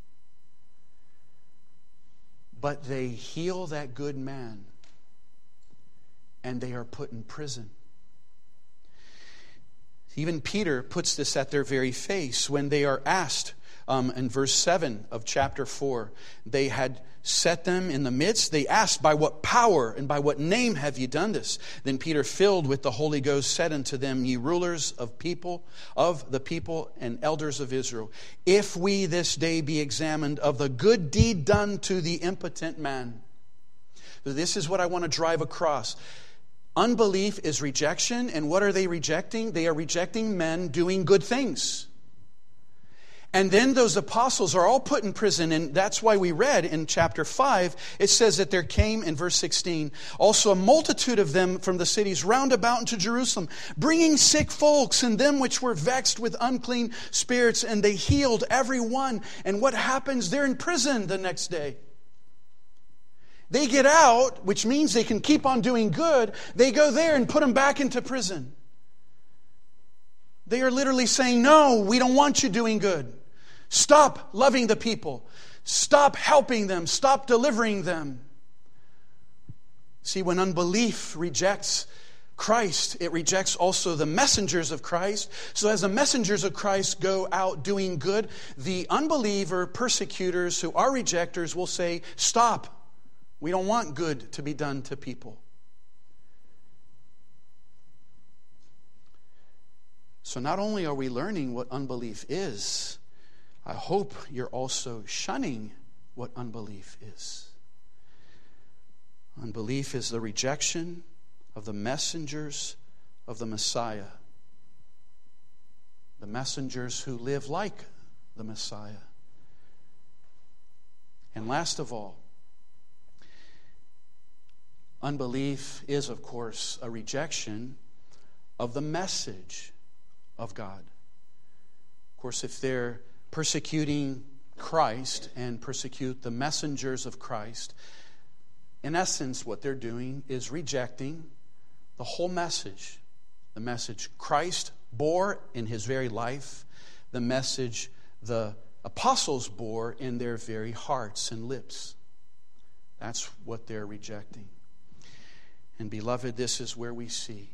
But they heal that good man and they are put in prison. Even Peter puts this at their very face when they are asked um, in verse 7 of chapter 4. They had set them in the midst. They asked, By what power and by what name have ye done this? Then Peter, filled with the Holy Ghost, said unto them, Ye rulers of people, of the people and elders of Israel, if we this day be examined of the good deed done to the impotent man. This is what I want to drive across. Unbelief is rejection, and what are they rejecting? They are rejecting men doing good things. And then those apostles are all put in prison, and that's why we read in chapter 5, it says that there came, in verse 16, also a multitude of them from the cities round about into Jerusalem, bringing sick folks and them which were vexed with unclean spirits, and they healed every one. And what happens? They're in prison the next day. They get out, which means they can keep on doing good. They go there and put them back into prison. They are literally saying, No, we don't want you doing good. Stop loving the people. Stop helping them. Stop delivering them. See, when unbelief rejects Christ, it rejects also the messengers of Christ. So, as the messengers of Christ go out doing good, the unbeliever persecutors who are rejectors will say, Stop. We don't want good to be done to people. So, not only are we learning what unbelief is, I hope you're also shunning what unbelief is. Unbelief is the rejection of the messengers of the Messiah, the messengers who live like the Messiah. And last of all, unbelief is, of course, a rejection of the message of God. Of course, if they're persecuting Christ and persecute the messengers of Christ, in essence, what they're doing is rejecting the whole message the message Christ bore in his very life, the message the apostles bore in their very hearts and lips. That's what they're rejecting. And, beloved, this is where we see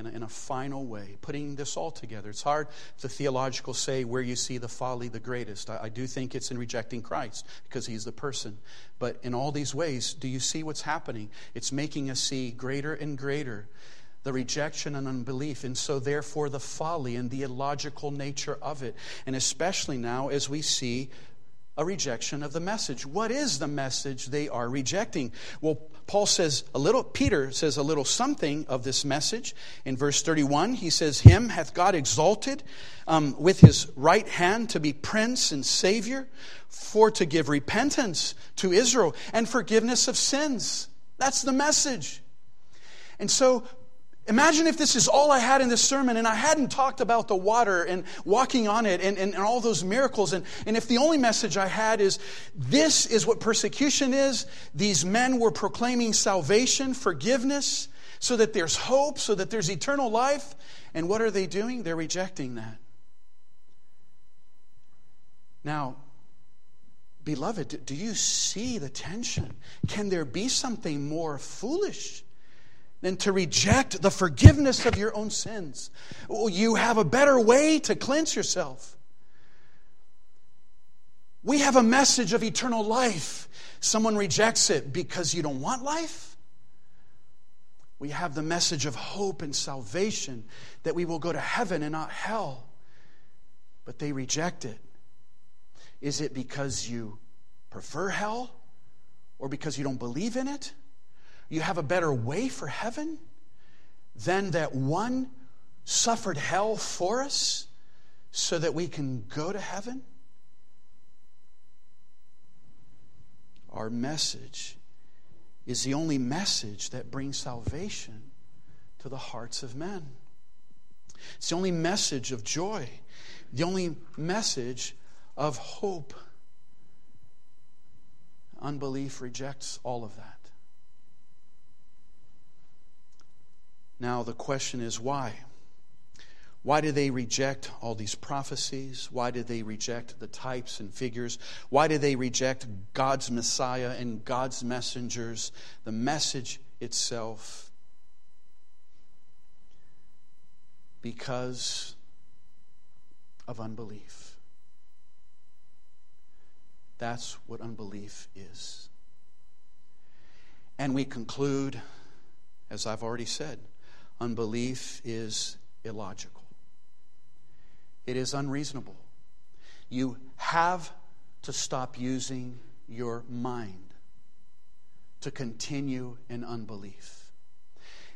in a, in a final way, putting this all together. It's hard the theological say where you see the folly the greatest. I, I do think it's in rejecting Christ because he's the person. But in all these ways, do you see what's happening? It's making us see greater and greater the rejection and unbelief, and so therefore the folly and the illogical nature of it. And especially now as we see a rejection of the message. What is the message they are rejecting? Well, Paul says a little, Peter says a little something of this message. In verse 31, he says, Him hath God exalted um, with his right hand to be prince and savior, for to give repentance to Israel and forgiveness of sins. That's the message. And so Imagine if this is all I had in this sermon and I hadn't talked about the water and walking on it and, and, and, all those miracles. And, and if the only message I had is this is what persecution is, these men were proclaiming salvation, forgiveness, so that there's hope, so that there's eternal life. And what are they doing? They're rejecting that. Now, beloved, do you see the tension? Can there be something more foolish? Than to reject the forgiveness of your own sins. You have a better way to cleanse yourself. We have a message of eternal life. Someone rejects it because you don't want life. We have the message of hope and salvation that we will go to heaven and not hell. But they reject it. Is it because you prefer hell or because you don't believe in it? You have a better way for heaven than that one suffered hell for us so that we can go to heaven? Our message is the only message that brings salvation to the hearts of men. It's the only message of joy, the only message of hope. Unbelief rejects all of that. Now, the question is why? Why did they reject all these prophecies? Why did they reject the types and figures? Why did they reject God's Messiah and God's messengers, the message itself? Because of unbelief. That's what unbelief is. And we conclude, as I've already said, unbelief is illogical. It is unreasonable. You have to stop using your mind to continue in unbelief.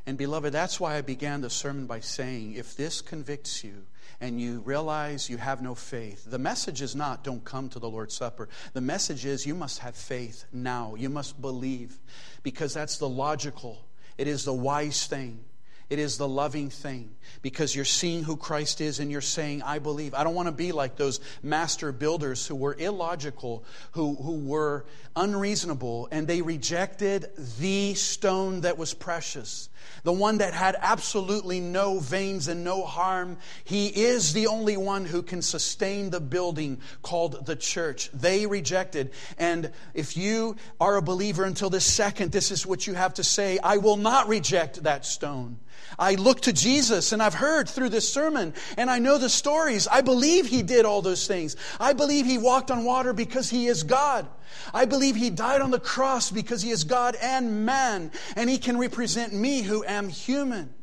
And, beloved, that's why I began the sermon by saying if this convicts you and you realize you have no faith, the message is not don't come to the Lord's Supper. The message is you must have faith now. You must believe because that's the logical, it is the wise thing. It is the loving thing because you're seeing who Christ is and you're saying, I believe. I don't want to be like those master builders who were illogical, who, who were unreasonable, and they rejected the stone that was precious, the one that had absolutely no veins and no harm. He is the only one who can sustain the building called the church. They rejected. And if you are a believer until this second, this is what you have to say I will not reject that stone. I look to Jesus and I've heard through this sermon and I know the stories. I believe he did all those things. I believe he walked on water because he is God. I believe he died on the cross because he is God and man and he can represent me who am human.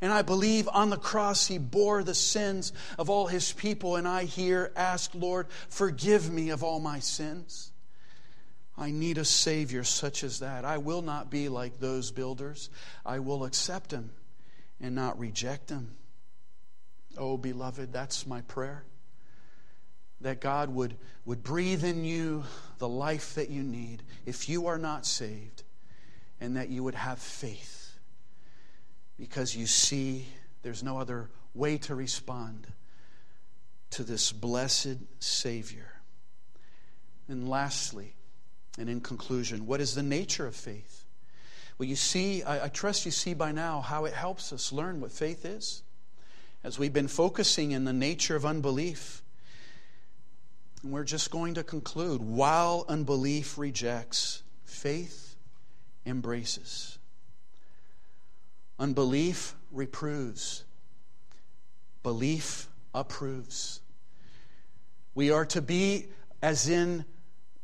And I believe on the cross he bore the sins of all his people. And I here ask, Lord, forgive me of all my sins. I need a Savior such as that. I will not be like those builders. I will accept Him and not reject Him. Oh, beloved, that's my prayer. That God would, would breathe in you the life that you need if you are not saved, and that you would have faith because you see there's no other way to respond to this blessed Savior. And lastly, and in conclusion, what is the nature of faith? Well, you see, I, I, trust you see by now how it helps us learn what faith is. As we've been focusing in the nature of unbelief, and we're just going to conclude while unbelief rejects, faith embraces. Unbelief reproves, belief approves. We are to be as in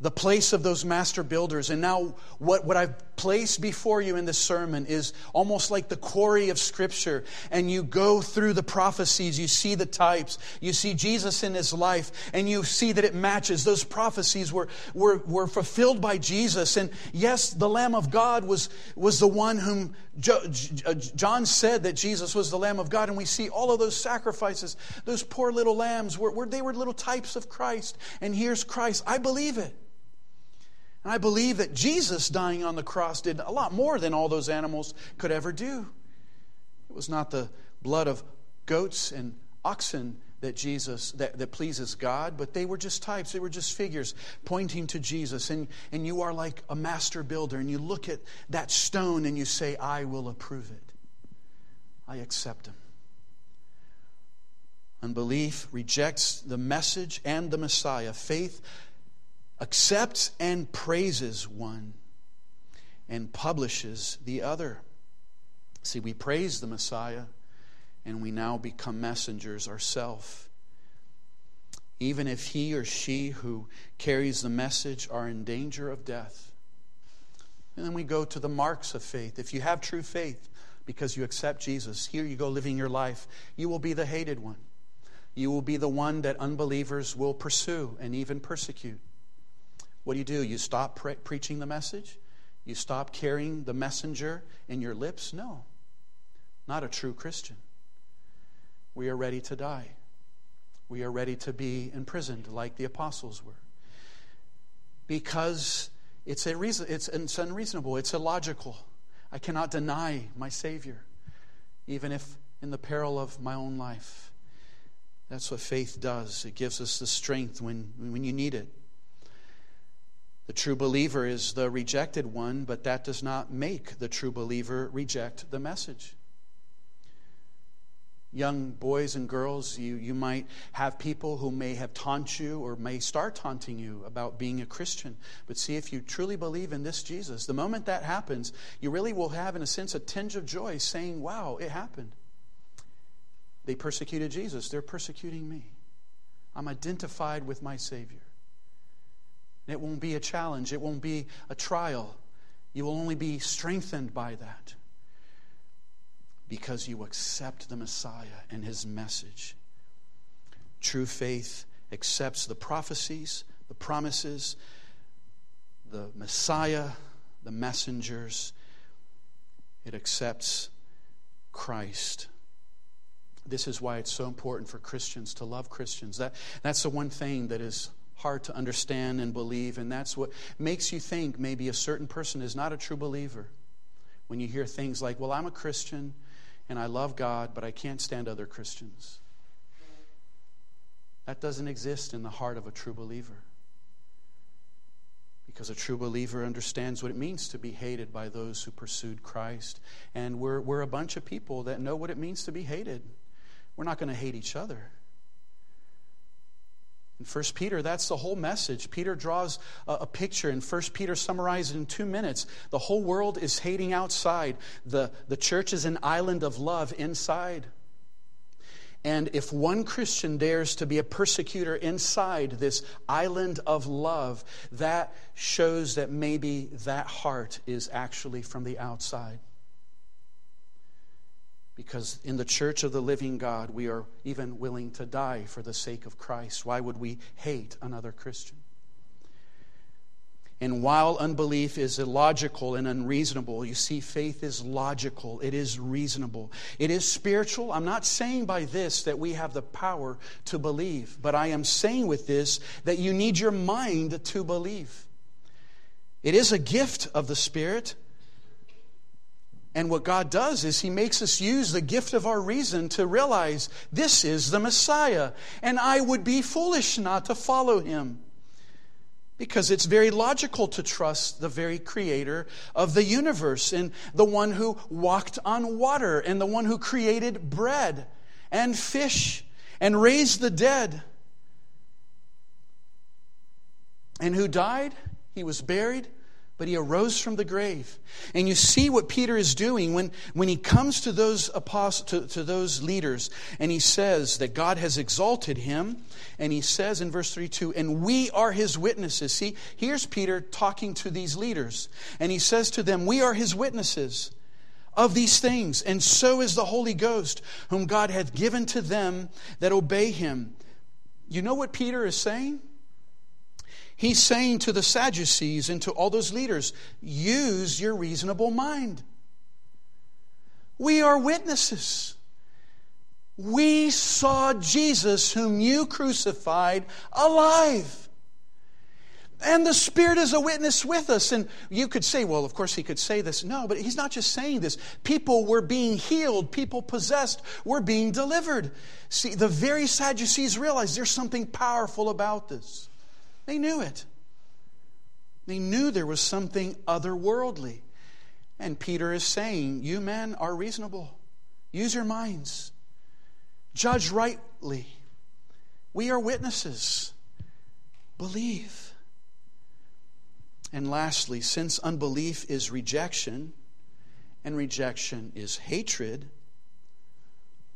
the place of those master builders. And now, what, what I've placed before you in this sermon is almost like the quarry of Scripture. And you go through the prophecies, you see the types, you see Jesus in his life, and you see that it matches. Those prophecies were, were, were fulfilled by Jesus. And yes, the Lamb of God was, was the one whom uh, John said that Jesus was the Lamb of God. And we see all of those sacrifices, those poor little lambs, were, were they were little types of Christ. And here's Christ. I believe it. And I believe that Jesus dying on the cross did a lot more than all those animals could ever do. It was not the blood of goats and oxen that Jesus that, that pleases God, but they were just types, they were just figures pointing to Jesus. And, and you are like a master builder, and you look at that stone and you say, I will approve it. I accept him. Unbelief rejects the message and the Messiah. Faith accepts and praises one and publishes the other. See, we praise the Messiah and we now become messengers ourselves. even if he or she who carries the message are in danger of death. And then we go to the marks of faith. If you have true faith because you accept Jesus, here you go living your life, you will be the hated one. You will be the one that unbelievers will pursue and even persecute. What do you do? You stop pre- preaching the message? You stop carrying the messenger in your lips? No, not a true Christian. We are ready to die. We are ready to be imprisoned like the apostles were. Because it's, a reason, it's, it's unreasonable, it's illogical. I cannot deny my Savior, even if in the peril of my own life. That's what faith does. It gives us the strength when, when you need it. The true believer is the rejected one, but that does not make the true believer reject the message young boys and girls, you, you might have people who may have taunt you or may start taunting you about being a Christian. But see, if you truly believe in this Jesus, the moment that happens, you really will have, in a sense, a tinge of joy saying, Wow, it happened. They persecuted Jesus, they're persecuting me. I'm identified with my Savior. It won't be a challenge, it won't be a trial. You will only be strengthened by that because you accept the Messiah and his message. True faith accepts the prophecies, the promises, the Messiah, the messengers. It accepts Christ. This is why it's so important for Christians to love Christians. That, that's the one thing that is hard to understand and believe, and that's what makes you think maybe a certain person is not a true believer. When you hear things like, Well, I'm a Christian and I love God, but I can't stand other Christians. That doesn't exist in the heart of a true believer. Because a true believer understands what it means to be hated by those who pursued Christ. And we're, we're a bunch of people that know what it means to be hated. We're not going to hate each other. In 1 Peter, that's the whole message. Peter draws a, picture, and 1 Peter summarizes in two minutes. The whole world is hating outside, the, the church is an island of love inside. And if one Christian dares to be a persecutor inside this island of love, that shows that maybe that heart is actually from the outside. Because in the church of the living God, we are even willing to die for the sake of Christ. Why would we hate another Christian? And while unbelief is illogical and unreasonable, you see, faith is logical. It is reasonable. It is spiritual. I'm not saying by this that we have the power to believe, but I am saying with this that you need your mind to believe. It is a gift of the Spirit. And what God does is He makes us use the gift of our reason to realize this is the Messiah. And I would be foolish not to follow Him. Because it's very logical to trust the very creator of the universe and the one who walked on water and the one who created bread and fish and raised the dead and who died. He was buried but he arose from the grave. And you see what Peter is doing when, when he comes to those apostles, to, to those leaders, and he says that God has exalted him. And he says in verse 32, and we are his witnesses. See, here's Peter talking to these leaders. And he says to them, We are his witnesses of these things, and so is the Holy Ghost, whom God hath given to them that obey him. You know what Peter is saying? He's saying to the Sadducees and to all those leaders, use your reasonable mind. We are witnesses. We saw Jesus, whom you crucified, alive. And the Spirit is a witness with us. And you could say, well, of course, he could say this. No, but he's not just saying this. People were being healed, people possessed were being delivered. See, the very Sadducees realized there's something powerful about this. They knew it. They knew there was something otherworldly. And Peter is saying, You men are reasonable. Use your minds. Judge rightly. We are witnesses. Believe. And lastly, since unbelief is rejection and rejection is hatred,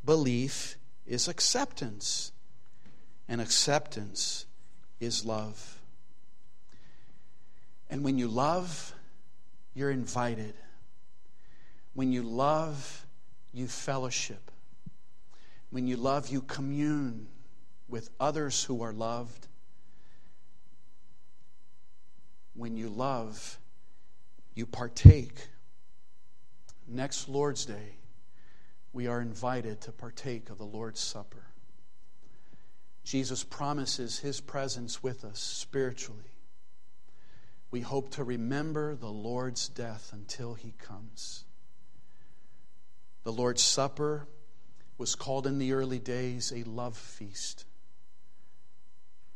belief is acceptance and acceptance is love. And when you love, you're invited. When you love, you fellowship. When you love, you commune with others who are loved. When you love, you partake. Next Lord's Day, we are invited to partake of the Lord's Supper. Jesus promises his presence with us spiritually. We hope to remember the Lord's death until he comes. The Lord's Supper was called in the early days a love feast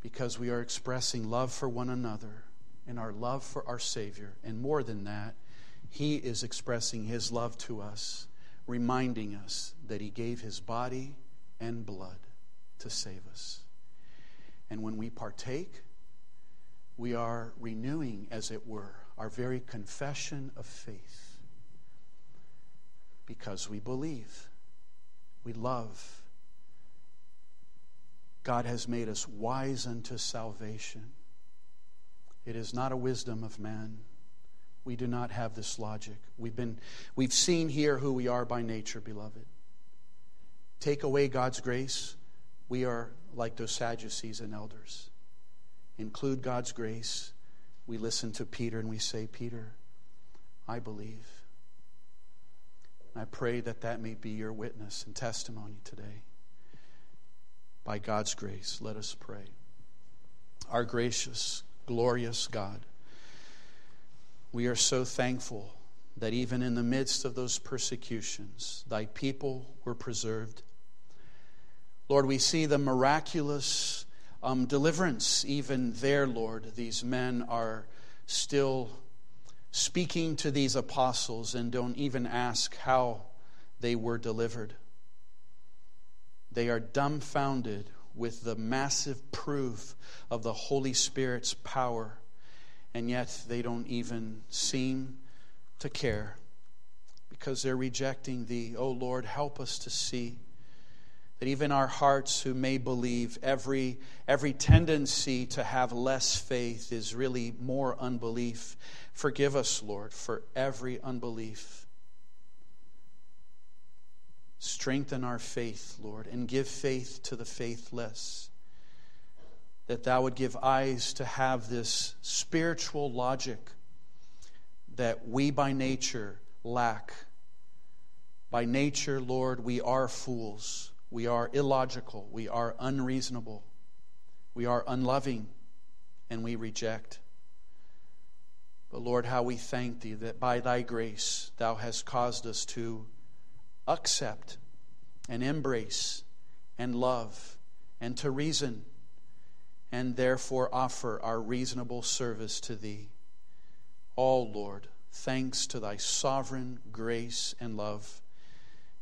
because we are expressing love for one another and our love for our Savior. And more than that, He is expressing His love to us, reminding us that He gave His body and blood to save us. And when we partake, we are renewing, as it were, our very confession of faith because we believe, we love. God has made us wise unto salvation. It is not a wisdom of man. We do not have this logic. We've, been, we've seen here who we are by nature, beloved. Take away God's grace, we are like those Sadducees and elders. Include God's grace. We listen to Peter and we say, Peter, I believe. I pray that that may be your witness and testimony today. By God's grace, let us pray. Our gracious, glorious God, we are so thankful that even in the midst of those persecutions, thy people were preserved. Lord, we see the miraculous um, deliverance even there, Lord. These men are still speaking to these apostles and don't even ask how they were delivered. They are dumbfounded with the massive proof of the Holy Spirit's power, and yet they don't even seem to care because they're rejecting thee. Oh Lord, help us to see that even our hearts who may believe every every tendency to have less faith is really more unbelief forgive us lord for every unbelief. Strengthen our faith lord and give faith to the faithless that thou would give eyes to have this spiritual logic that we by nature lack. By nature lord we are fools we are illogical. We are unreasonable. We are unloving. And we reject. But Lord, how we thank Thee that by Thy grace Thou hast caused us to accept and embrace and love and to reason and therefore offer our reasonable service to Thee. All, Lord, thanks to Thy sovereign grace and love.